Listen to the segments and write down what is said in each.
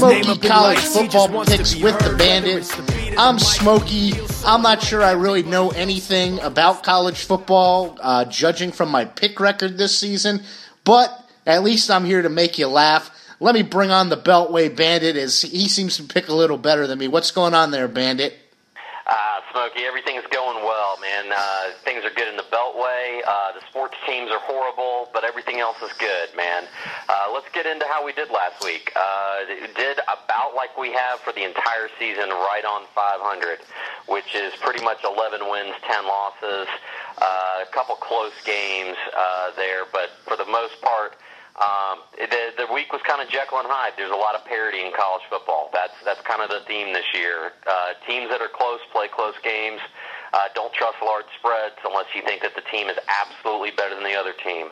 Smoky College Football Picks with the Bandit. I'm Smoky. I'm not sure I really know anything about college football, uh, judging from my pick record this season, but at least I'm here to make you laugh. Let me bring on the Beltway Bandit as he seems to pick a little better than me. What's going on there, Bandit? Smokey, everything's going well, man. Uh, things are good in the Beltway. Uh, the sports teams are horrible, but everything else is good, man. Uh, let's get into how we did last week. Uh, did about like we have for the entire season, right on 500, which is pretty much 11 wins, 10 losses. Uh, a couple close games uh, there, but for the most part, um, the the week was kind of Jekyll and Hyde. There's a lot of parity in college football. That's that's kind of the theme this year. Uh, teams that are close play close games. Uh, don't trust large spreads unless you think that the team is absolutely better than the other team.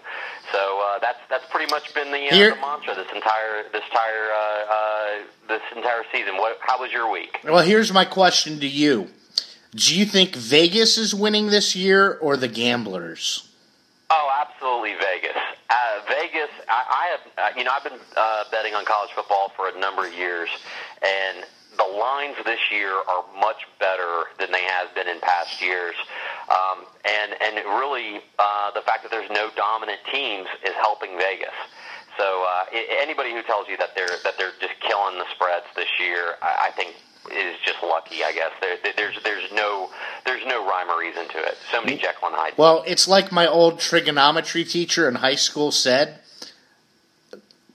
So uh, that's that's pretty much been the, uh, Here- the mantra this entire this entire uh, uh, this entire season. What? How was your week? Well, here's my question to you. Do you think Vegas is winning this year or the Gamblers? Oh, absolutely, Vegas. Vegas. I, I have, uh, you know, I've been uh, betting on college football for a number of years, and the lines this year are much better than they have been in past years. Um, and and really, uh, the fact that there's no dominant teams is helping Vegas. So uh, anybody who tells you that they're that they're just killing the spreads this year, I, I think is just lucky. I guess there, there- there's there's no there's no rhyme or reason to it. So many Jekyll and Hyde. Well, it's like my old trigonometry teacher in high school said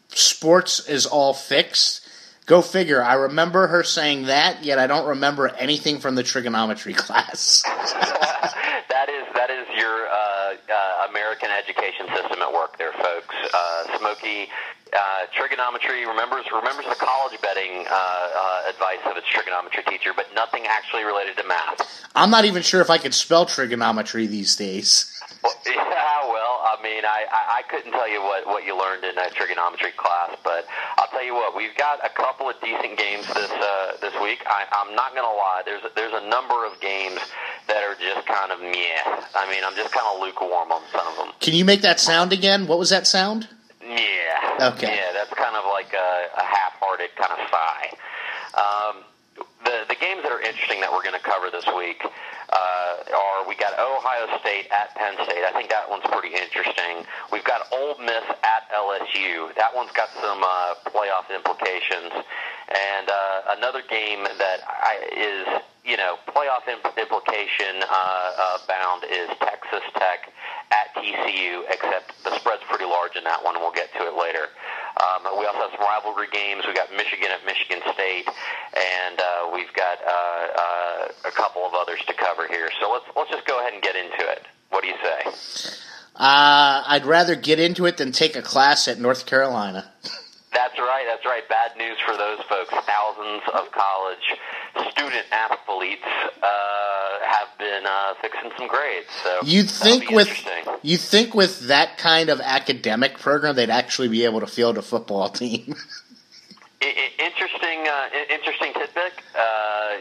sports is all fixed. Go figure. I remember her saying that, yet I don't remember anything from the trigonometry class. that is that is your uh, uh, American education system at work, there, folks. Uh, Smoky uh, trigonometry remembers remembers the college betting uh, uh, advice of its trigonometry teacher, but nothing actually related to math. I'm not even sure if I could spell trigonometry these days. Well, yeah, well, I mean, I, I, I couldn't tell you what, what you learned in that trigonometry class, but I'll tell you what, we've got a couple of decent games this uh, this week. I, I'm not going to lie, there's a, there's a number of games that are just kind of meh. I mean, I'm just kind of lukewarm on some of them. Can you make that sound again? What was that sound? Okay. Yeah, that's kind of like a, a half-hearted kind of sigh. Um, the the games that are interesting that we're going to cover this week uh, are we got Ohio State at Penn State. I think that one's pretty interesting. We've got Ole Miss at LSU. That one's got some uh, playoff implications. And uh, another game that I, is you know playoff imp- implication uh, uh, bound is Texas Tech at TCU, except the spread's pretty large in that one, we'll get to it later. Um, we also have some rivalry games. We've got Michigan at Michigan State, and uh, we've got uh, uh, a couple of others to cover here. So let's let's just go ahead and get into it. What do you say? Uh, I'd rather get into it than take a class at North Carolina. That's right. That's right. Bad news for those folks. Thousands of college student athletes uh, uh, fixing some grades. So You'd think with you think with that kind of academic program, they'd actually be able to field a football team. Interesting, uh, interesting tidbit. Uh,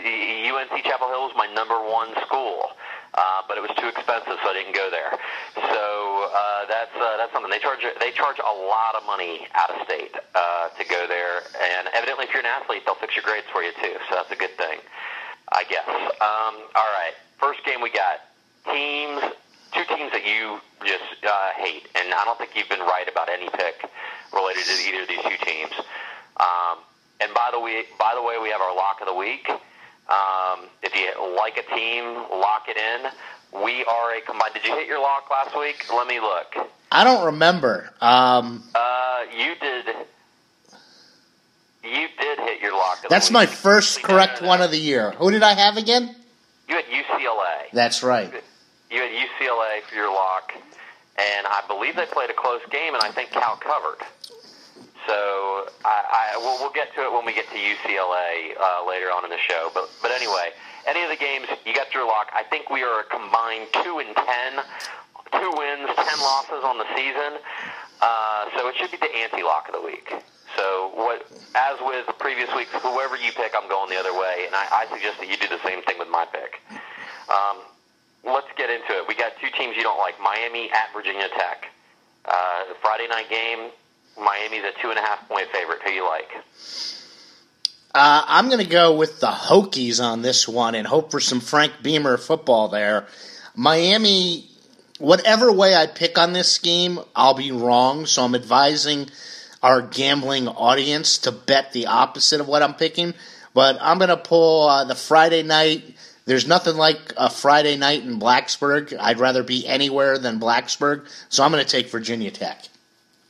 UNC Chapel Hill was my number one school, uh, but it was too expensive, so I didn't go there. So uh, that's uh, that's something they charge. They charge a lot of money out of state uh, to go there, and evidently, if you're an athlete, they'll fix your grades for you too. So that's a good thing, I guess. Um, all right, first game we got teams. Two teams that you just uh, hate, and I don't think you've been right about any pick related to either of these two teams. Um, and by the way, by the way, we have our lock of the week. Um, if you like a team, lock it in. We are a combined. Did you hit your lock last week? Let me look. I don't remember. Um, Uh, you did. You did hit your lock. That's week. my first correct one of the year. Who did I have again? You had UCLA. That's right. You had UCLA for your lock, and I believe they played a close game, and I think Cal covered. So I, I we'll, we'll get to it when we get to UCLA uh, later on in the show. But but anyway, any of the games you got your lock. I think we are a combined two and ten, two wins, ten losses on the season. Uh, so it should be the anti-lock of the week. So what, as with previous weeks, whoever you pick, I'm going the other way, and I, I suggest that you do the same thing with my pick. Um, let's get into it. We got two teams you don't like: Miami at Virginia Tech. Uh, the Friday night game. Miami's a two and a half point favorite. Who you like? Uh, I'm going to go with the Hokies on this one and hope for some Frank Beamer football there. Miami, whatever way I pick on this game, I'll be wrong. So I'm advising our gambling audience to bet the opposite of what I'm picking. But I'm going to pull uh, the Friday night. There's nothing like a Friday night in Blacksburg. I'd rather be anywhere than Blacksburg. So I'm going to take Virginia Tech.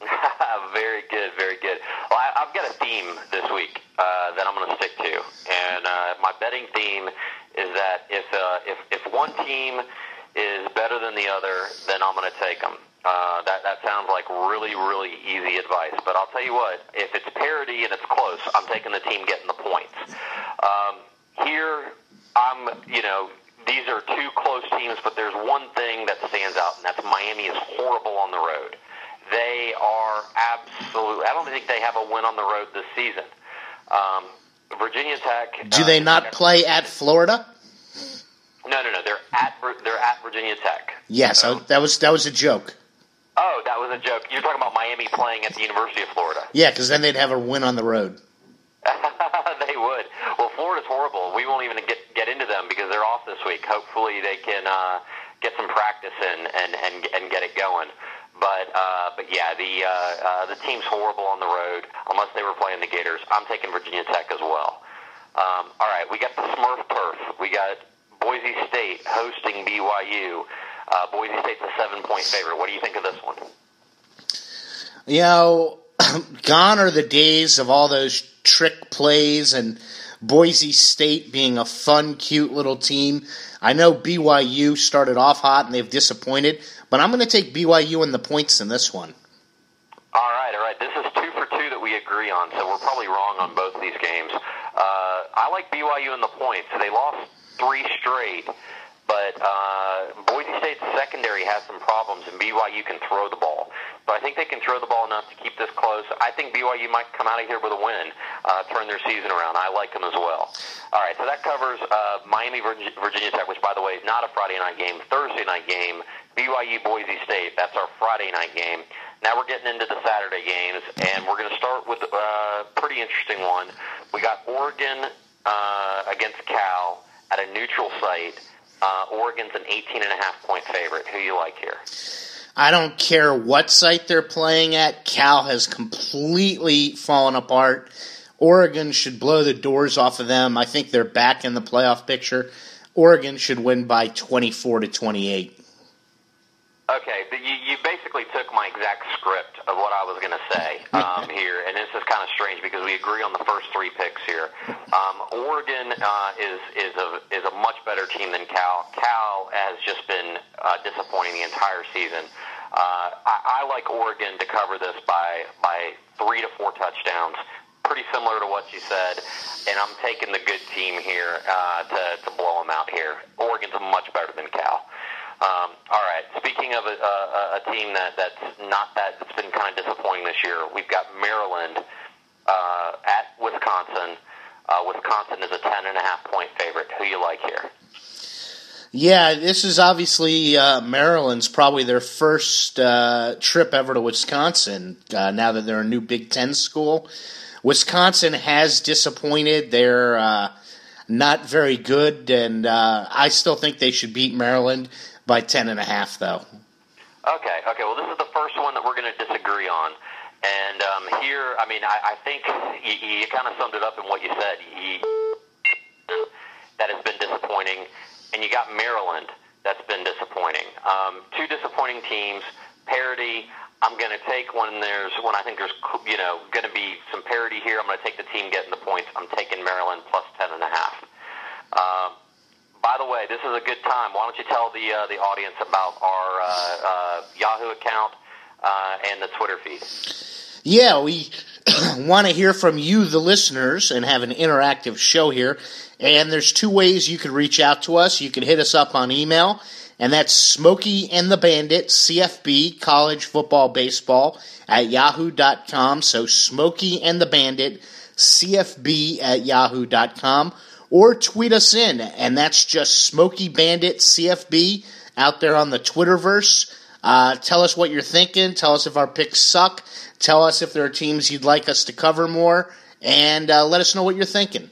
very good, very good. Well, I, have got a theme this week uh, that I'm going to stick to, and uh, my betting theme is that if uh, if if one team is better than the other, then I'm going to take them. Uh, that that sounds like really really easy advice, but I'll tell you what: if it's parity and it's close, I'm taking the team getting the points. Um, here, I'm you know these are two close teams, but there's one thing that stands out, and that's Miami is horrible on the road. They are absolutely. I don't think they have a win on the road this season. Um, Virginia Tech. Do they uh, not play at Florida? No, no, no. They're at they're at Virginia Tech. Yes, so, that was that was a joke. Oh, that was a joke. You're talking about Miami playing at the University of Florida. Yeah, because then they'd have a win on the road. they would. Well, Florida's horrible. We won't even get get into them because they're off this week. Hopefully, they can uh, get some practice in and and and get it going. But uh, but yeah, the uh, uh, the team's horrible on the road unless they were playing the Gators. I'm taking Virginia Tech as well. Um, all right, we got the Smurf turf. We got Boise State hosting BYU. Uh, Boise State's a seven point favorite. What do you think of this one? You know, gone are the days of all those trick plays and Boise State being a fun, cute little team. I know BYU started off hot and they've disappointed, but I'm going to take BYU in the points in this one. All right, all right. This is two for two that we agree on, so we're probably wrong on both these games. Uh, I like BYU in the points. They lost three straight, but uh, Boise State's secondary has some problems, and BYU can throw the ball. So I think they can throw the ball enough to keep this close. I think BYU might come out of here with a win, uh, turn their season around. I like them as well. All right, so that covers uh, Miami, Virginia Tech, which, by the way, is not a Friday night game, Thursday night game. BYU Boise State. That's our Friday night game. Now we're getting into the Saturday games, and we're going to start with a uh, pretty interesting one. We got Oregon uh, against Cal at a neutral site. Uh, Oregon's an 18 and a half point favorite. Who you like here? I don't care what site they're playing at. Cal has completely fallen apart. Oregon should blow the doors off of them. I think they're back in the playoff picture. Oregon should win by 24 to 28. Okay, but you, you basically took my exact script of what I was going to say um, here, and this is kind of strange because we agree on the first three picks here. Um, Oregon uh, is is a is a much better team than Cal. Cal has just been uh, disappointing the entire season. Uh, I, I like Oregon to cover this by by three to four touchdowns. Pretty similar to what you said, and I'm taking the good team here uh, to to blow them out here. Oregon's much better than Cal. Um, all right. Speaking of a, a, a team that, that's not that that's been kind of disappointing this year, we've got Maryland uh, at Wisconsin. Uh, Wisconsin is a ten and a half point favorite. Who you like here? Yeah, this is obviously uh, Maryland's probably their first uh, trip ever to Wisconsin. Uh, now that they're a new Big Ten school, Wisconsin has disappointed. They're uh, not very good, and uh, I still think they should beat Maryland by ten and a half, though. Okay, okay. Well, this is the first one that we're going to disagree on. And um, here, I mean, I, I think you, you kind of summed it up in what you said. You, that has been disappointing, and you got Maryland. That's been disappointing. Um, two disappointing teams. Parity. I'm going to take when there's when I think there's you know going to be some parity here. I'm going to take the team getting the points. I'm taking Maryland plus ten and a half. Um, by the way, this is a good time. Why don't you tell the uh, the audience about our uh, uh, Yahoo account uh, and the Twitter feed? Yeah, we want to hear from you, the listeners, and have an interactive show here. And there's two ways you can reach out to us. You can hit us up on email, and that's Smokey and the Bandit, CFB, College Football Baseball, at yahoo.com. So Smokey and the Bandit, CFB at yahoo.com or tweet us in, and that's just Smoky Bandit CFB out there on the Twitterverse. Uh, tell us what you're thinking. Tell us if our picks suck. Tell us if there are teams you'd like us to cover more. and uh, let us know what you're thinking.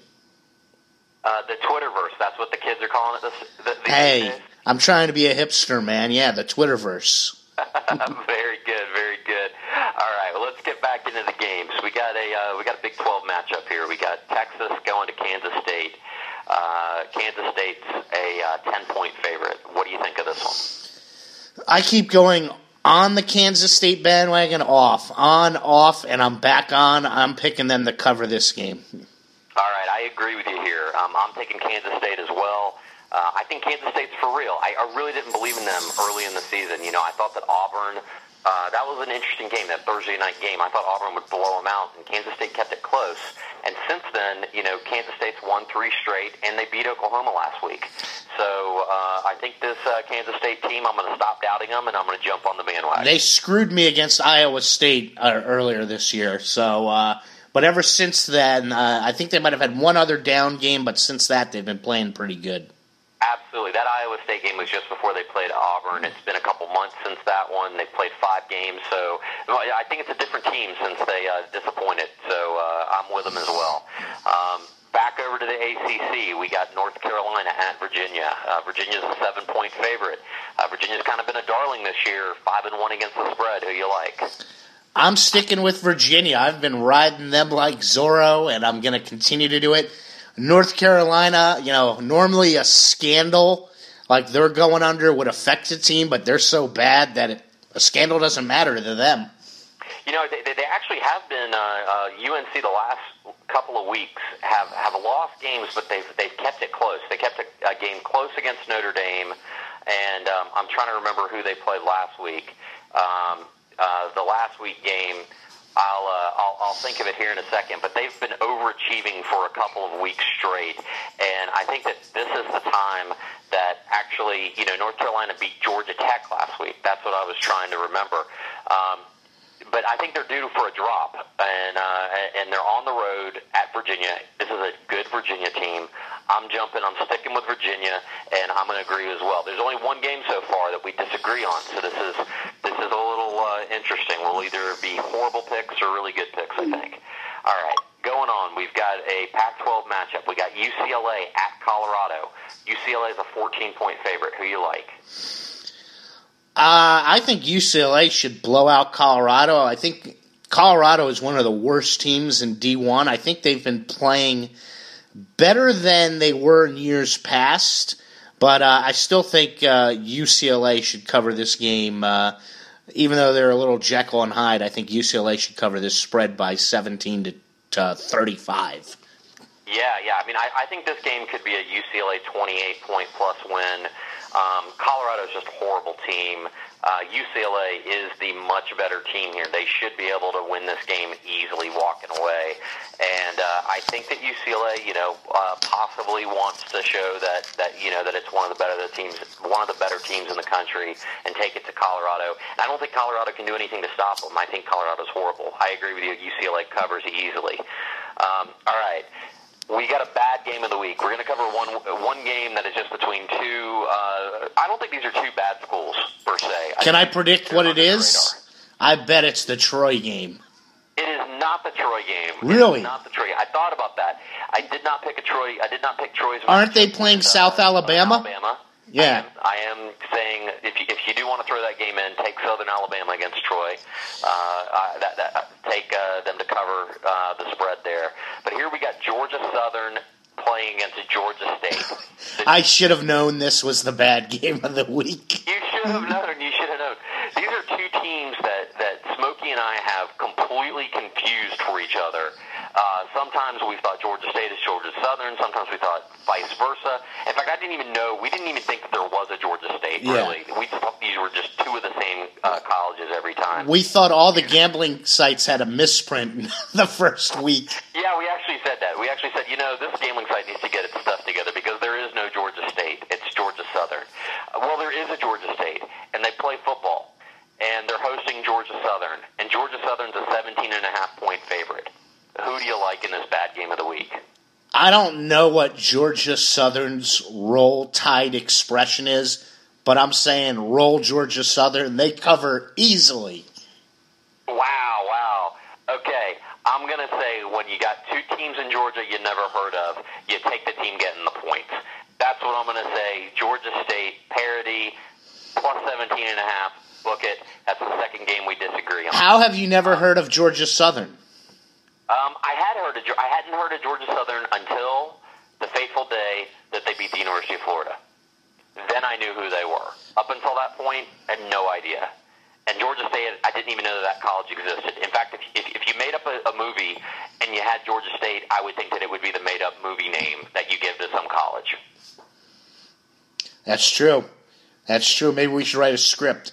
Uh, the Twitterverse, that's what the kids are calling it. This, the, hey, days. I'm trying to be a hipster, man. Yeah, the Twitterverse. very good, very good. All right, well, let's get back into the games. We got a uh, we got a Big 12 matchup here. We got Texas going to Kansas. Uh, Kansas State's a uh, 10 point favorite. What do you think of this one? I keep going on the Kansas State bandwagon, off, on, off, and I'm back on. I'm picking them to cover this game. All right, I agree with you here. Um, I'm taking Kansas State as well. Uh, I think Kansas State's for real. I, I really didn't believe in them early in the season. You know, I thought that Auburn uh, that was an interesting game, that Thursday night game. I thought Auburn would blow them out, and Kansas State kept it close. And since then, you know, Kansas State's won three straight, and they beat Oklahoma last week. So uh, I think this uh, Kansas State team, I'm going to stop doubting them, and I'm going to jump on the bandwagon. They screwed me against Iowa State uh, earlier this year. So, uh, but ever since then, uh, I think they might have had one other down game, but since that, they've been playing pretty good. Absolutely. That Iowa State game was just before they played Auburn. It's been a couple months since that one. They've played five games, so I think it's a different team since they uh, disappointed. So uh, I'm with them as well. Um, back over to the ACC, we got North Carolina at Virginia. Uh, Virginia's a seven-point favorite. Uh, Virginia's kind of been a darling this year, five and one against the spread. Who you like? I'm sticking with Virginia. I've been riding them like Zorro, and I'm going to continue to do it. North Carolina, you know, normally a scandal like they're going under would affect the team, but they're so bad that it, a scandal doesn't matter to them. You know, they, they actually have been uh, uh, UNC the last couple of weeks have have lost games, but they've they've kept it close. They kept a, a game close against Notre Dame, and um, I'm trying to remember who they played last week. Um, uh, the last week game I'll, uh, I'll I'll think of it here in a second. But they've been overachieving for a couple of weeks straight, and I think that this is the time that actually, you know, North Carolina beat Georgia Tech last week. That's what I was trying to remember. Um, but I think they're due for a drop, and uh, and they're on the road at Virginia. This is a good Virginia team. I'm jumping. I'm sticking with Virginia, and I'm going to agree as well. There's only one game so far that we disagree on, so this is this is a little uh, interesting. We'll either be horrible picks or really good picks. I think. All right, going on. We've got a Pac-12 matchup. We got UCLA at Colorado. UCLA is a 14-point favorite. Who you like? Uh, I think UCLA should blow out Colorado. I think Colorado is one of the worst teams in D1. I think they've been playing better than they were in years past. But uh, I still think uh, UCLA should cover this game. Uh, even though they're a little Jekyll and Hyde, I think UCLA should cover this spread by 17 to, to 35. Yeah, yeah. I mean, I, I think this game could be a UCLA 28 point plus win. Um, Colorado's just a horrible team. Uh, UCLA is the much better team here. They should be able to win this game easily, walking away. And uh, I think that UCLA, you know, uh, possibly wants to show that that you know that it's one of the better the teams, one of the better teams in the country, and take it to Colorado. And I don't think Colorado can do anything to stop them. I think Colorado's horrible. I agree with you. UCLA covers easily. Um, all right we got a bad game of the week. We're going to cover one one game that is just between two. Uh, I don't think these are two bad schools per se. Can I, predict what it is? I bet it's the Troy game. It is not the Troy game. Really? not the Troy. I thought about that. I did not pick a Troy. I did not pick Troy's. Aren't they playing South Alabama? Alabama. Yeah. I am, I am saying if you, if you do want to throw that game in, take Southern Alabama against Troy. Uh, that, that, take uh, them to cover uh, the spread there. But here we got Georgia Southern playing against Georgia State. I should have known this was the bad game of the week. You should have known. You sometimes we thought Georgia State is Georgia Southern. Sometimes we thought vice versa. In fact, I didn't even know. We didn't even think that there was a Georgia State. Yeah. Really, we thought these were just two of the same uh, colleges every time. We thought all the gambling sites had a misprint the first week. Yeah, we actually said that. We actually said, you know, this gambling site needs to get its stuff together because there is no Georgia State. It's Georgia Southern. Uh, well, there is a Georgia State, and they play football, and they're hosting Georgia Southern, and Georgia Southern's a 17 and a half point favorite. Who do you like in this bad game of the week? I don't know what Georgia Southern's roll tide expression is, but I'm saying roll Georgia Southern. They cover easily. Wow, wow. Okay, I'm going to say when you got two teams in Georgia you never heard of. You take the team getting the points. That's what I'm going to say. Georgia State parity plus 17 and a half. Book it. That's the second game we disagree on. How have you never heard of Georgia Southern? Um, I had heard of I hadn't heard of Georgia Southern until the fateful day that they beat the University of Florida. Then I knew who they were. Up until that point, I had no idea. And Georgia State, I didn't even know that that college existed. In fact, if, if, if you made up a, a movie and you had Georgia State, I would think that it would be the made up movie name that you give to some college. That's true. That's true. Maybe we should write a script.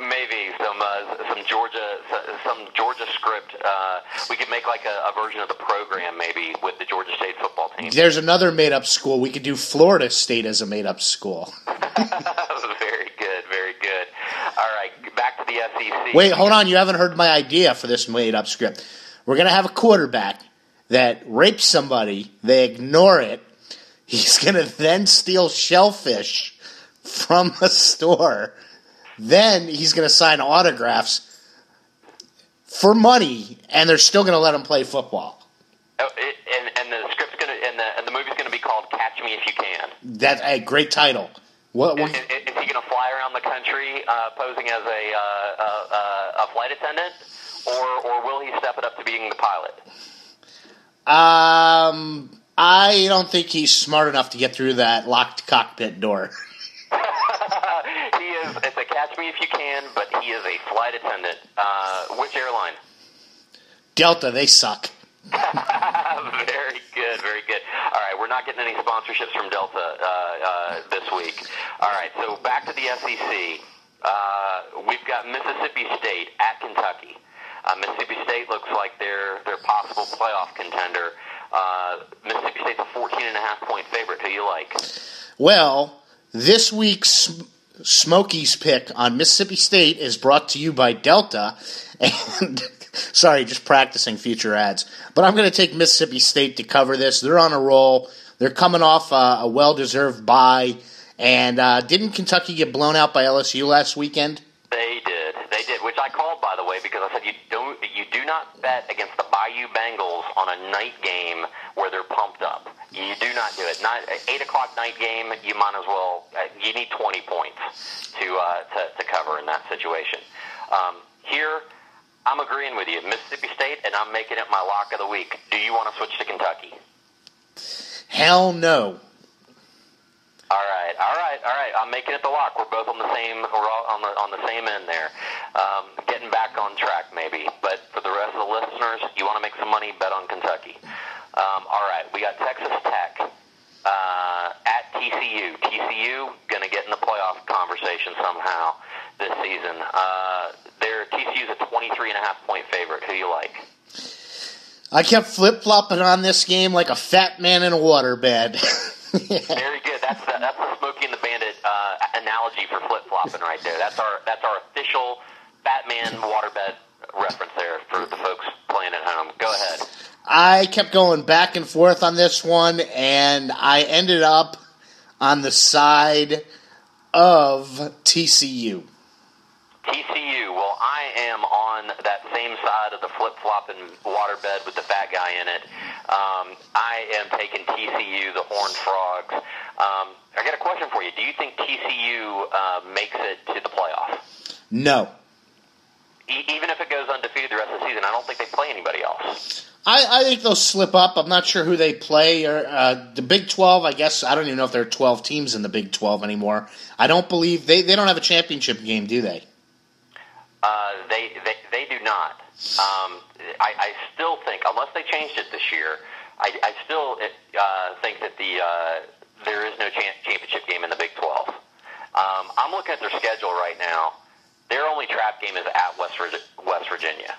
Maybe some uh, some Georgia some Georgia script. Uh, we could make like a, a version of the program, maybe with the Georgia State football team. There's another made up school. We could do Florida State as a made up school. very good, very good. All right, back to the SEC. Wait, hold on. You haven't heard my idea for this made up script. We're gonna have a quarterback that rapes somebody. They ignore it. He's gonna then steal shellfish from a store. Then he's gonna sign autographs for money, and they're still gonna let him play football. Oh, it, and, and the script's gonna and the, and the movie's gonna be called Catch Me If You Can. That's a great title. What, what Is, is, he gonna fly around the country uh, posing as a, uh, uh, a flight attendant, or or will he step it up to being the pilot? Um, I don't think he's smart enough to get through that locked cockpit door. he is. It's a Catch Me If You Can, but he is a flight attendant. Uh, which airline? Delta, they suck. very good, very good. All right, we're not getting any sponsorships from Delta uh, uh, this week. All right, so back to the SEC. Uh, we've got Mississippi State at Kentucky. Uh, Mississippi State looks like they're they're possible playoff contender. Uh, Mississippi State's a 14 and a half point favorite. Who you like? Well, this week's Smokies pick on Mississippi State is brought to you by Delta. And sorry, just practicing future ads. But I'm going to take Mississippi State to cover this. They're on a roll. They're coming off uh, a well deserved bye. And uh, didn't Kentucky get blown out by LSU last weekend? They did. They did, which I called by the way because I said you don't you do not bet against the Bayou Bengals on a night game where they're pumped up. You do not do it. Not eight o'clock night game. You might as well. Uh, you need twenty points to uh, to, to cover in that situation. Um, here, I'm agreeing with you. Mississippi State, and I'm making it my lock of the week. Do you want to switch to Kentucky? Hell no. All right, all right, all right. I'm making it the lock. We're both on the same. We're all on the on the same end there. Um, getting back on track, maybe. But for the rest of the listeners, you want to make some money? Bet on Kentucky. Um, all right, we got Texas Tech uh, at TCU. TCU going to get in the playoff conversation somehow this season. Uh, their TCU's a 23 and a half point favorite. Who you like? I kept flip flopping on this game like a fat man in a waterbed. Very good. That's the, that's the Smokey and the Bandit uh, analogy for flip flopping right there. That's our that's our official Batman waterbed reference there for the folks playing at home. Go ahead. I kept going back and forth on this one, and I ended up on the side of TCU. TCU. Well, I am on that same side of the flip flopping waterbed with the fat guy in it. Um, I am taking TCU, the Horned Frogs. Um, I got a question for you. Do you think TCU uh, makes it to the playoff? No. Even if it goes undefeated the rest of the season, I don't think they play anybody else. I, I think they'll slip up. I'm not sure who they play. Or uh, the Big 12, I guess. I don't even know if there are 12 teams in the Big 12 anymore. I don't believe they, they don't have a championship game, do they? Uh, they, they they do not. Um, I, I still think, unless they changed it this year, I, I still uh, think that the uh, there is no cha- championship game in the Big 12. Um, I'm looking at their schedule right now. Their only trap game is at West Virginia, West Virginia,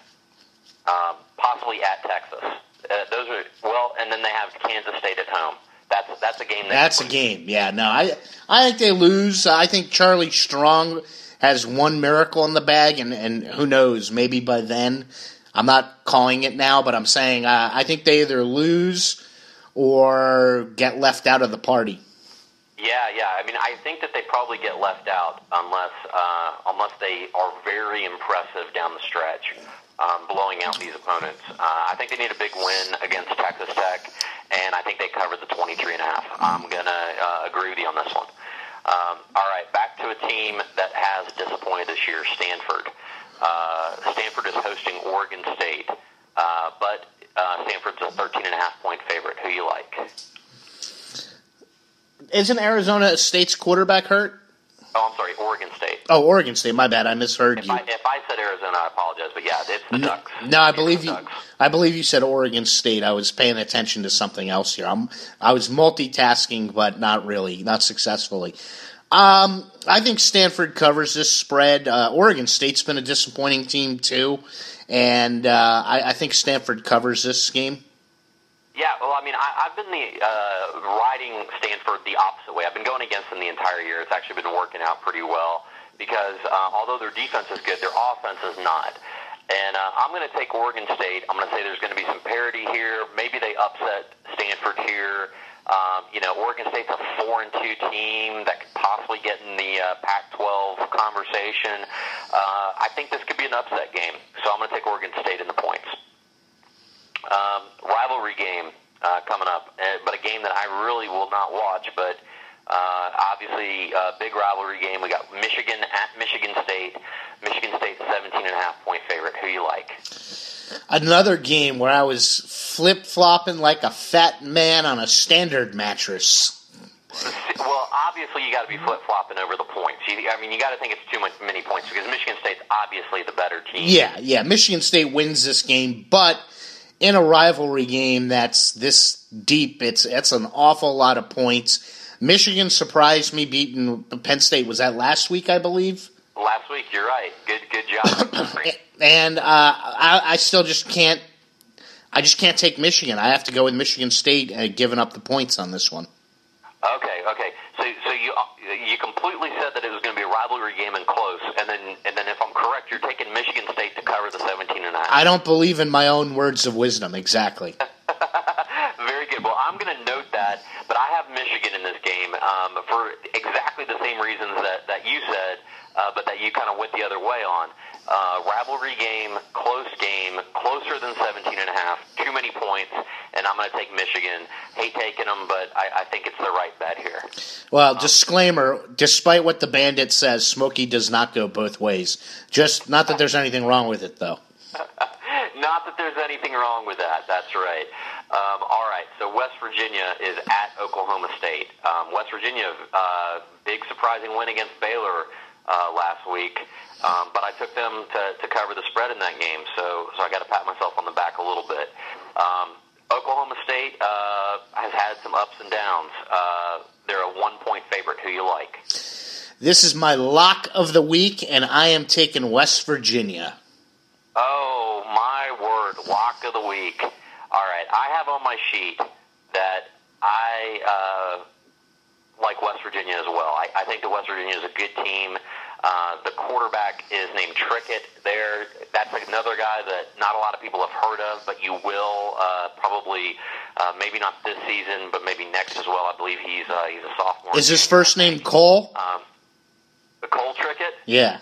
um, possibly at Texas. Uh, those are well, and then they have Kansas State at home. That's that's a game. That That's a game. Yeah, no, I I think they lose. I think Charlie Strong has one miracle in the bag, and, and who knows, maybe by then. I'm not calling it now, but I'm saying uh, I think they either lose or get left out of the party. Yeah, yeah. I mean, I think that they probably get left out unless uh, unless they are very impressive down the stretch. um, blowing out these opponents. Uh, I think they need a big win against Texas Tech, and I think they covered the 23 and a half. I'm to uh, agree with you on this one. Um, all right, back to a team that has disappointed this year, Stanford. Uh, Stanford is hosting Oregon State, uh, but uh, Stanford's a 13 and a half point favorite. Who you like? Isn't Arizona State's quarterback hurt? Oh, I'm sorry, Oregon State. Oh, Oregon State. My bad. I misheard If you. I, if I said Arizona, I apologize, but yeah, it's the Ducks. No, I It's believe you. Ducks. I believe you said Oregon State. I was paying attention to something else here. I'm. I was multitasking, but not really, not successfully. Um, I think Stanford covers this spread. Uh, Oregon State's been a disappointing team too, and uh, I, I think Stanford covers this game. Yeah, well, I mean, I, I've been the uh, riding Stanford the opposite way. I've been going against them the entire year. It's actually been working out pretty well because uh, although their defense is good, their offense is not. And uh, I'm going to take Oregon State. I'm going to say there's going to be some parity here. Maybe they upset Stanford here. Um, you know, Oregon State's a four and two team that could possibly get in the uh, Pac-12 conversation. Uh, I think this could be an upset game, so I'm going to take Oregon State in the points um, rivalry game uh, coming up, uh, but a game that I really will not watch. But uh, obviously, uh, big rivalry game. We got Michigan at Michigan State. Michigan State 17 and a half point favorite. Who you like? Another game where I was flip flopping like a fat man on a standard mattress. Well, obviously, you got to be flip flopping over the points. You, I mean, you got to think it's too much, many points because Michigan State's obviously the better team. Yeah, yeah. Michigan State wins this game, but in a rivalry game that's this deep, it's it's an awful lot of points. Michigan surprised me beating Penn State. Was that last week, I believe? Last week, you're right. Good, good job. And uh, I, I still just can't. I just can't take Michigan. I have to go with Michigan State, uh, giving up the points on this one. Okay, okay. So, so you you completely said that it was going to be a rivalry game and close, and then and then if I'm correct, you're taking Michigan State to cover the 17 and a half. I don't believe in my own words of wisdom. Exactly. Very good. Well, I'm going to note that, but I have Michigan in this game um, for exactly the same reasons that that you said, uh, but that you kind of went the other way on. Uh, rivalry game, close game, closer than 17 and a half, too many points, and I'm going to take Michigan. Hate taking them, but I, I think it's the right bet here. Well, disclaimer: despite what the bandit says, Smokey does not go both ways. Just not that there's anything wrong with it, though. Not that there's anything wrong with that. That's right. Um, all right. So West Virginia is at Oklahoma State. Um, West Virginia, uh, big surprising win against Baylor uh, last week, um, but I took them to, to cover the spread in that game. So, so I got to pat myself on the back a little bit. Um, Oklahoma State uh, has had some ups and downs. Uh, they're a one-point favorite. Who you like? This is my lock of the week, and I am taking West Virginia. Oh my of the week. All right, I have on my sheet that I uh, like West Virginia as well. I, I think that West Virginia is a good team. Uh, the quarterback is named Trickett. There, that's another guy that not a lot of people have heard of, but you will uh, probably, uh, maybe not this season, but maybe next as well. I believe he's uh, he's a sophomore. Is his first name Cole? um, the Cole Trickett? Yeah,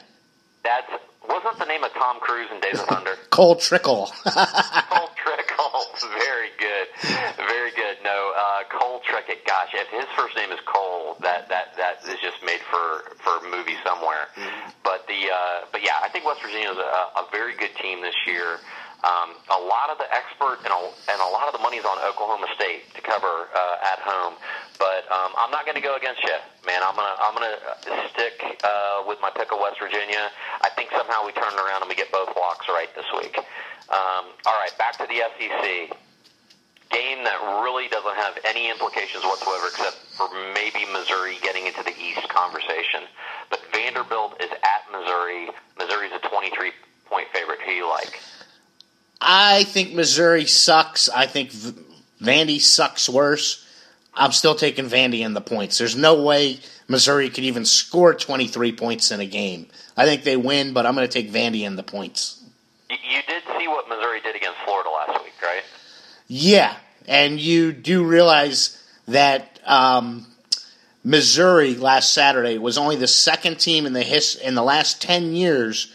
That's wasn't the name of Tom Cruise in Days of Thunder. Cole Trickle. Cole Trickle. Very good. Very good. No, uh, Cole Trickett. Gosh, if his first name is Cole, that that that is just made for for a movie somewhere. But the uh, but yeah, I think West Virginia is a, a very good team this year. Um, a lot of the expert and a, and a lot of the money's on Oklahoma State to cover uh, at home, um, I'm not going to go against you, man. I'm gonna I'm gonna stick uh, with my pick of West Virginia. I think somehow we turn it around and we get both locks right this week. Um, all right, back to the SEC game that really doesn't have any implications whatsoever, except for maybe Missouri getting into the East conversation. But Vanderbilt is at Missouri. Missouri's a 23 point favorite. Who you like? I think Missouri sucks. I think v- Vandy sucks worse. I'm still taking Vandy in the points. There's no way Missouri could even score 23 points in a game. I think they win, but I'm going to take Vandy in the points. You, did see what Missouri did against Florida last week, right? Yeah, and you do realize that um, Missouri last Saturday was only the second team in the his in the last ten years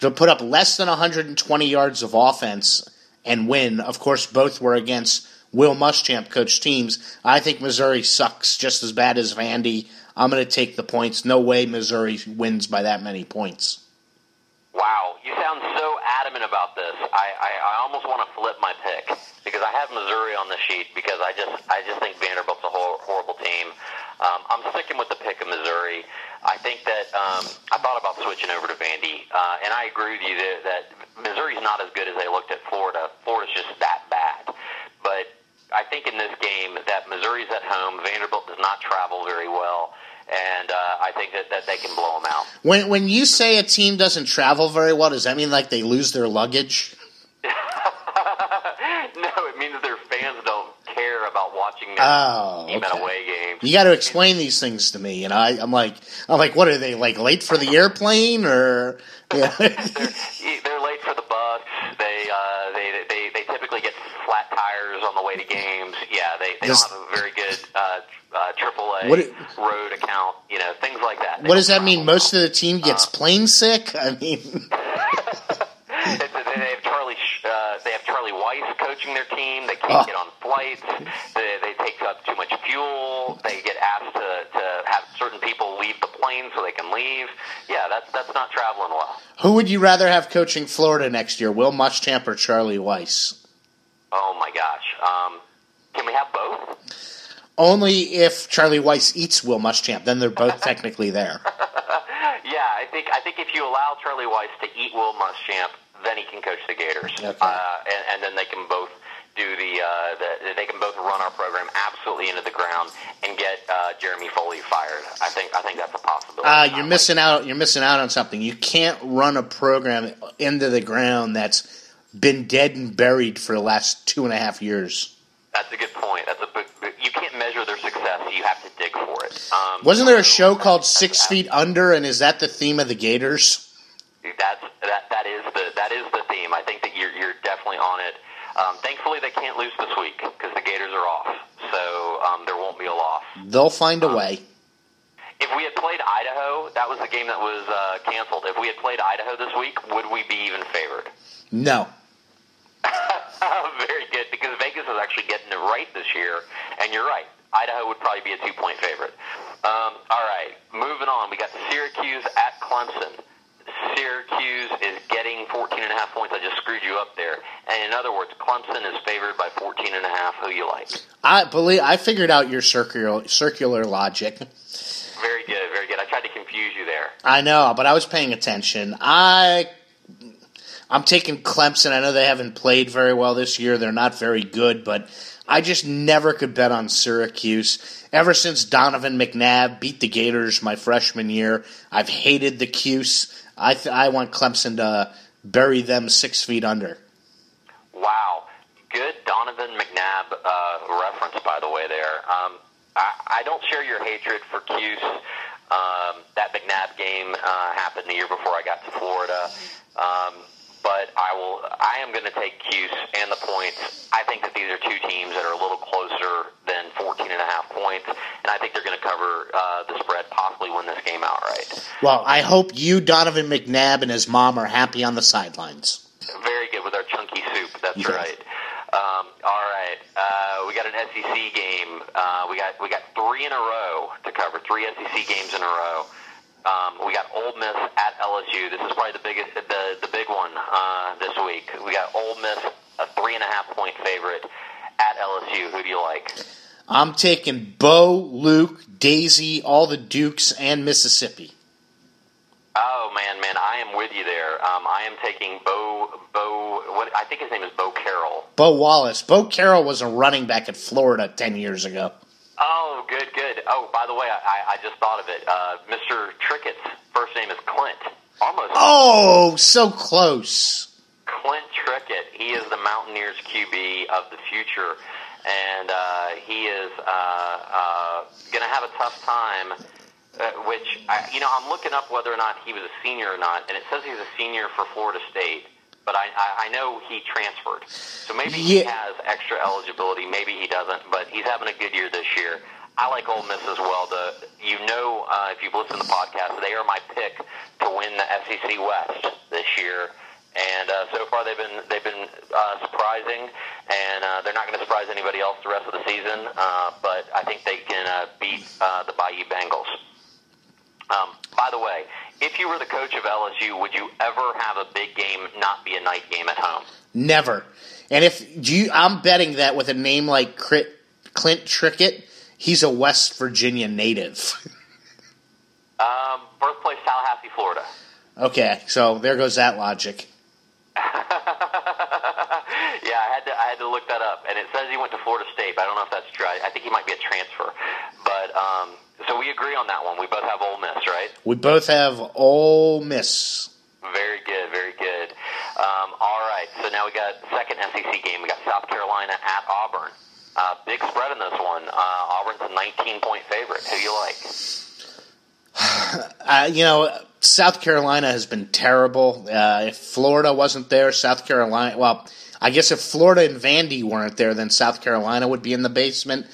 to put up less than 120 yards of offense and win. Of course, both were against Will Muschamp coach teams. I think Missouri sucks just as bad as Vandy. I'm going to take the points. No way Missouri wins by that many points. Wow, you sound so adamant about this. I, I, I almost want to flip my pick because I have Missouri on the sheet because I just I just think Vanderbilt's a hor- horrible team. Um, I'm sticking with the pick of Missouri. I think that um, I thought about switching over to Vandy, uh, and I agree with you that, that Missouri's not as good as they looked at Florida. Florida's just that bad. But I think in this game that Missouri's at home. Vanderbilt does not travel very well and uh, I think that, that they can blow them out. When when you say a team doesn't travel very well, does that mean like they lose their luggage? no, it means their fans don't care about watching their oh, team okay. away games. You got to explain these things to me, and I, I'm like, I'm like, what are they like late for the airplane or? Yeah. 180 games. Yeah, they, they don't have a very good uh, uh, AAA what it, road account. You know, things like that. They what does that mean? Most of the team uh, gets uh, plane sick. I mean, they have Charlie. Uh, they have Charlie Weis coaching their team. They can't oh. get on flights. They, they take up too much fuel. They get asked to, to have certain people leave the plane so they can leave. Yeah, that's that's not traveling well. Who would you rather have coaching Florida next year, Will Muschamp or Charlie Weis? Only if Charlie Weis eats Will Muschamp, then they're both technically there. Yeah, I think I think if you allow Charlie Weis to eat Will Muschamp, then he can coach the Gators, Okay. uh, and, and then they can both do the, uh, the they can both run our program absolutely into the ground and get uh, Jeremy Foley fired. I think I think that's a possibility. Uh, you're missing out. You're missing out on something. You can't run a program into the ground that's been dead and buried for the last two and a half years. That's a good point. That's a big, big- you can't measure their success. You have to dig for it. Um, Wasn't there a show called Six Feet Under, and is that the theme of the Gators? That's that that is the that is the theme. I think that you're you're definitely on it. Um, thankfully, they can't lose this week because the Gators are off, so um, there won't be a loss. They'll find a way. If we had played Idaho, that was the game that was uh, canceled. If we had played Idaho this week, would we be even favored? No. Very good, is actually getting it right this year, and you're right. Idaho would probably be a two-point favorite. Um, all right, moving on. We got Syracuse at Clemson. Syracuse is getting 14 and a half points. I just screwed you up there. And in other words, Clemson is favored by 14 and a half. Who you like? I believe I figured out your circular circular logic. Very good, very good. I tried to confuse you there. I know, but I was paying attention. I I'm taking Clemson. I know they haven't played very well this year. They're not very good, but I just never could bet on Syracuse. Ever since Donovan McNabb beat the Gators my freshman year, I've hated the Cuse. I th- I want Clemson to bury them six feet under. Wow, good Donovan McNabb uh, reference, by the way. There, um, I, I don't share your hatred for Cuse. Um, that McNabb game uh, happened the year before I got to Florida, um, but I will. I am going to take Cuse and the points. I think that these are two teams that are a little closer than 14 and a half points, and I think they're going to cover uh, the spread, possibly win this game outright. Well, I hope you, Donovan McNabb, and his mom are happy on the sidelines. Very good with our chunky soup. That's Yeah. right. Um, all right, uh, we got an SEC game. Uh, we got we got three in a row to cover. Three SEC games in a row. Um, we got Ole Miss at LSU. This is probably the biggest, the the big one uh, this week. We got Ole Miss, a three and a half point favorite at LSU. Who do you like? I'm taking Bo, Luke, Daisy, all the Dukes, and Mississippi. Oh man, man, I am with you there. Um, I am taking Bo Bo. What I think his name is Bo Carroll. Bo Wallace. Bo Carroll was a running back at Florida 10 years ago. Good, good. Oh, by the way, I, I just thought of it. Uh, Mr. Trickett's first name is Clint. Almost Oh, so close. Clint Trickett. He is the Mountaineers QB of the future, and uh, he is uh, uh, going to have a tough time. Uh, which I, you know, I'm looking up whether or not he was a senior or not, and it says he's a senior for Florida State. But I, I, I know he transferred, so maybe he has extra eligibility. Maybe he doesn't, but he's having a good year this year. I like Ole Miss as well. The you know, uh, if you've listened to the podcast, they are my pick to win the SEC West this year. And uh, so far, they've been they've been uh, surprising, and uh, they're not going to surprise anybody else the rest of the season. Uh, but I think they can uh, beat uh, the Bayou Bengals. Um, by the way, if you were the coach of LSU, would you ever have a big game not be a night game at home? Never. And if you, I'm betting that with a name like Clint Trickett, he's a West Virginia native. um, birthplace Tallahassee, Florida. Okay, so there goes that logic. yeah, I had to I had to look that up, and it says he went to Florida State. But I don't know if that's true. I, I think he might be a transfer. But um, so we agree on that one. We both have Ole Miss, right? We both have Ole Miss. Very good, very good. Um, all right, so now we got second SEC game. We got South Carolina at Auburn. Uh, big spread in this one. Uh, Auburn's a 19 point favorite. Who you like? Uh, you know, South Carolina has been terrible. Uh, if Florida wasn't there, South Carolina. Well, I guess if Florida and Vandy weren't there, then South Carolina would be in the basement.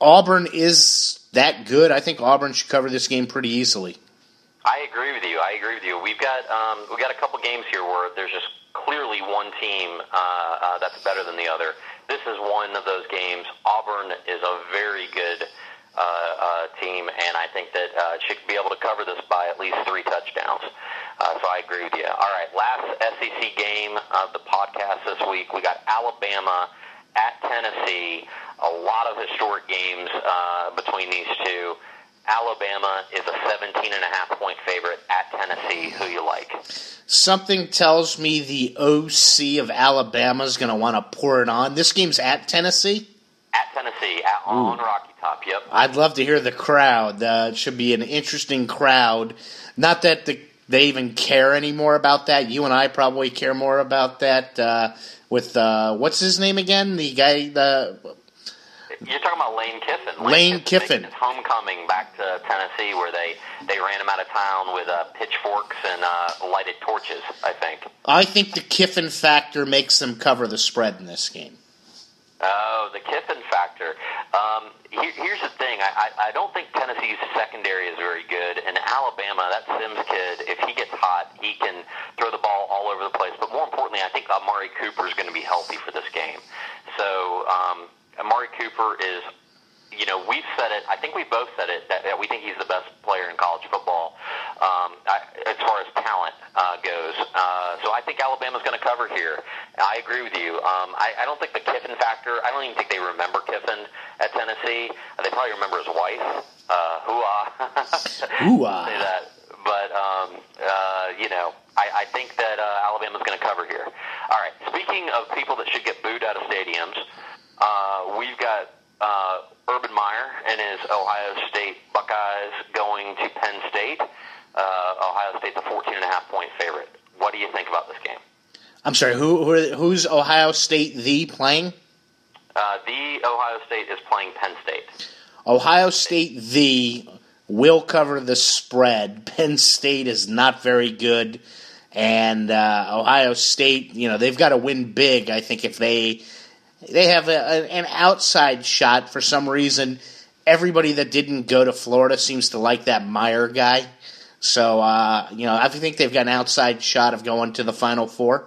Auburn is that good. I think Auburn should cover this game pretty easily. I agree with you. I agree with you. We've got um, we've got a couple games here where there's just clearly one team uh, uh, that's better than the other. This is one of those games. Auburn is a very good uh, uh, team, and I think that uh, should be able to cover this by at least three touchdowns. Uh, so I agree with you. All right, last SEC game of the podcast this week. We got Alabama at Tennessee. A lot of historic games uh, between these two. Alabama is a 17 and a half point favorite at Tennessee. Who you like? Something tells me the OC of Alabama is going to want to pour it on. This game's at Tennessee. At Tennessee, at, on Rocky Top. Yep. I'd love to hear the crowd. Uh, it should be an interesting crowd. Not that the, they even care anymore about that. You and I probably care more about that. Uh, with uh, what's his name again? The guy, the you're talking about Lane Kiffin. Lane, Lane Kiffin. His homecoming back to Tennessee, where they they ran him out of town with uh, pitchforks and uh, lighted torches. I think. I think the Kiffin factor makes them cover the spread in this game. Oh, the Kiffin factor. Um, here, here's the thing. I, I, I don't think Tennessee's secondary is very good, and Alabama, that Sims kid, if he gets hot, he can throw the ball all over the place. But more importantly, I think Amari Cooper is going to be healthy for this game. So um, Amari Cooper is, you know, we've said it. I think we both said it that, that we think he's the best player in college football um, I, as far as talent uh, goes. Uh, so I think Alabama's going to cover here. I agree with you. Um, I, I don't think the Kiffin factor. I don't even think they remember Kiffin at Tennessee. They probably remember his wife. Uh, hooah. hooah. Say that. But um, uh, you know, I, I think that uh, Alabama's going to cover here. All right. Speaking of people that should get booed out of stadiums. Uh, we've got uh, Urban Meyer and his Ohio State Buckeyes going to Penn State. Uh, Ohio State's a 14 and a half point favorite. What do you think about this game? I'm sorry, who, who who's Ohio State the playing? Uh, the Ohio State is playing Penn State. Ohio State the will cover the spread. Penn State is not very good, and uh, Ohio State, you know, they've got to win big. I think if they they have a, a, an outside shot for some reason. Everybody that didn't go to Florida seems to like that Meyer guy. So, uh, you know, I think they've got an outside shot of going to the Final Four.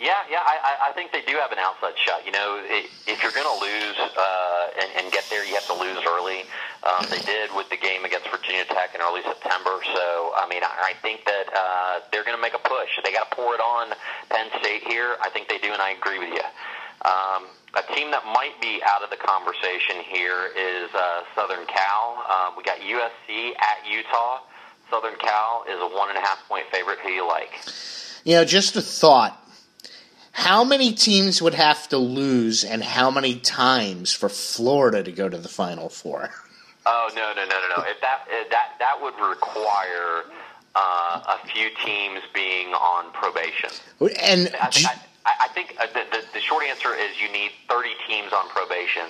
Yeah, yeah, I, I think they do have an outside shot. You know, if you're going to lose uh, and, and get there, you have to lose early. Um, they did with the game against Virginia Tech in early September. So, I mean, I, I think that uh, they're going to make a push. They got to pour it on Penn State here. I think they do, and I agree with you. Um, a team that might be out of the conversation here is uh, Southern Cal. Um, we got USC at Utah. Southern Cal is a one and a half point favorite. Who you like? You know, just a thought. How many teams would have to lose, and how many times for Florida to go to the Final Four? Oh no no no no no! if that if that that would require uh, a few teams being on probation. And I, I, I think uh, the, the, the short answer is you need 30 teams on probation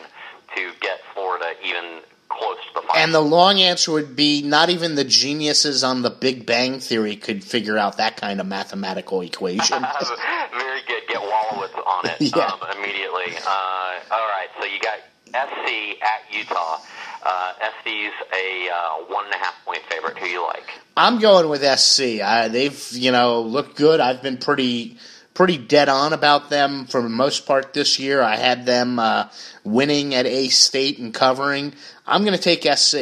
to get Florida even close to the final. And the long answer would be not even the geniuses on the Big Bang Theory could figure out that kind of mathematical equation. Very good. On it yeah. um, immediately. Uh, all right, so you got SC at Utah. Uh, SC's a uh, one and a half point favorite. Who you like? I'm going with SC. I, they've you know looked good. I've been pretty pretty dead on about them for the most part this year. I had them uh, winning at A State and covering. I'm going to take SC.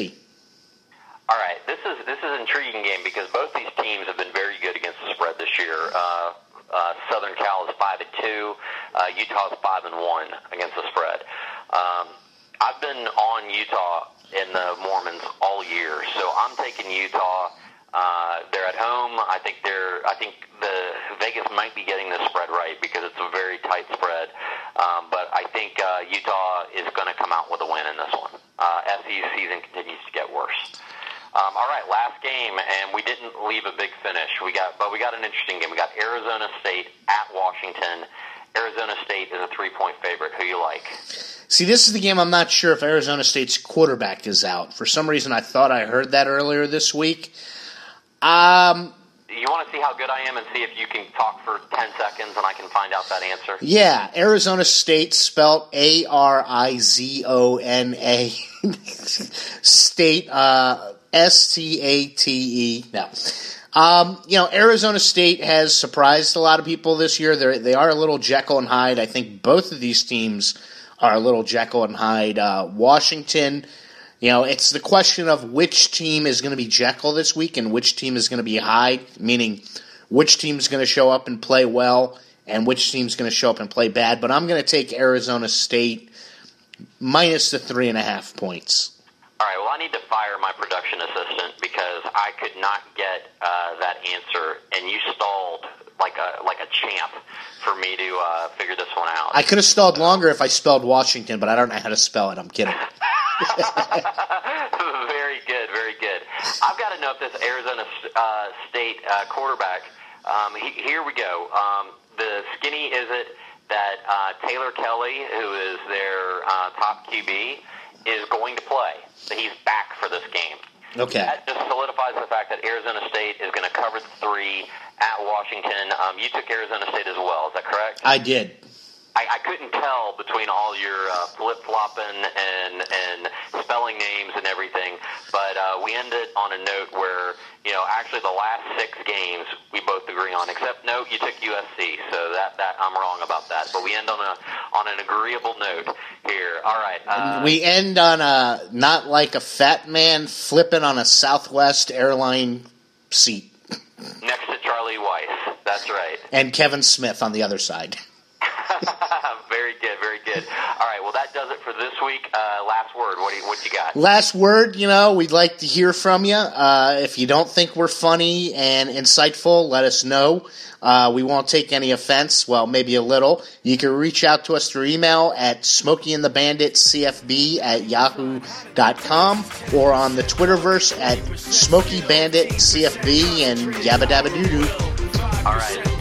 All right, this is this is an intriguing game because both these teams have been very good against the spread this year. Uh, uh, Southern Cal is five and two. Uh, Utah's five and one against the spread. Um, I've been on Utah in the Mormons all year, so I'm taking Utah. Uh, they're at home. I think they're. I think the Vegas might be getting the spread right because it's a very tight spread. Um, but I think uh, Utah is going to come out with a win in this one. Uh, SC's season continues to get worse. Um, all right, last game, and we didn't leave a big finish. We got, but we got an interesting game. We got Arizona State at Washington. Arizona State is a three-point favorite. Who you like? See, this is the game I'm not sure if Arizona State's quarterback is out. For some reason, I thought I heard that earlier this week. Um, you want to see how good I am and see if you can talk for 10 seconds and I can find out that answer? Yeah, Arizona State spelled A R I Z O N A. State, uh, S T A T E. No. Um, you know, Arizona State has surprised a lot of people this year. They're, they are a little Jekyll and Hyde. I think both of these teams are a little Jekyll and Hyde. Uh, Washington, you know, it's the question of which team is going to be Jekyll this week and which team is going to be Hyde, meaning which team is going to show up and play well and which team's going to show up and play bad. But I'm going to take Arizona State minus the three and a half points. All right. Well, I need to fire my production assistant because I could not get uh, that answer, and you stalled like a like a champ for me to uh, figure this one out. I could have stalled longer if I spelled Washington, but I don't know how to spell it. I'm kidding. very good, very good. I've got to know if this Arizona uh, State uh, quarterback. Um, he, here we go. Um, the skinny is it that uh, Taylor Kelly, who is their uh, top QB, is going to play. He's back for this game. Okay. That just solidifies the fact that Arizona State is going to cover the three at Washington. Um, you took Arizona State as well, is that correct? I did. I, I couldn't tell between all your uh, flip flopping and and spelling names and everything, but uh, we ended on a note where you know actually the last six games we both agree on, except no, you took USC, so that that I'm wrong about that. But we end on a on an agreeable note here. All right, uh, we end on a not like a fat man flipping on a Southwest airline seat. Next to Charlie Weis, that's right, and Kevin Smith on the other side. Week. Uh, last word. What do you, what you got? Last word. You know, we'd like to hear from you. Uh, if you don't think we're funny and insightful, let us know. Uh, we won't take any offense. Well, maybe a little. You can reach out to us through email at smokeyandthebanditcfb at yahoo.com or on the Twitterverse at smokybanditcfb and yabba dabba doo doo. All right.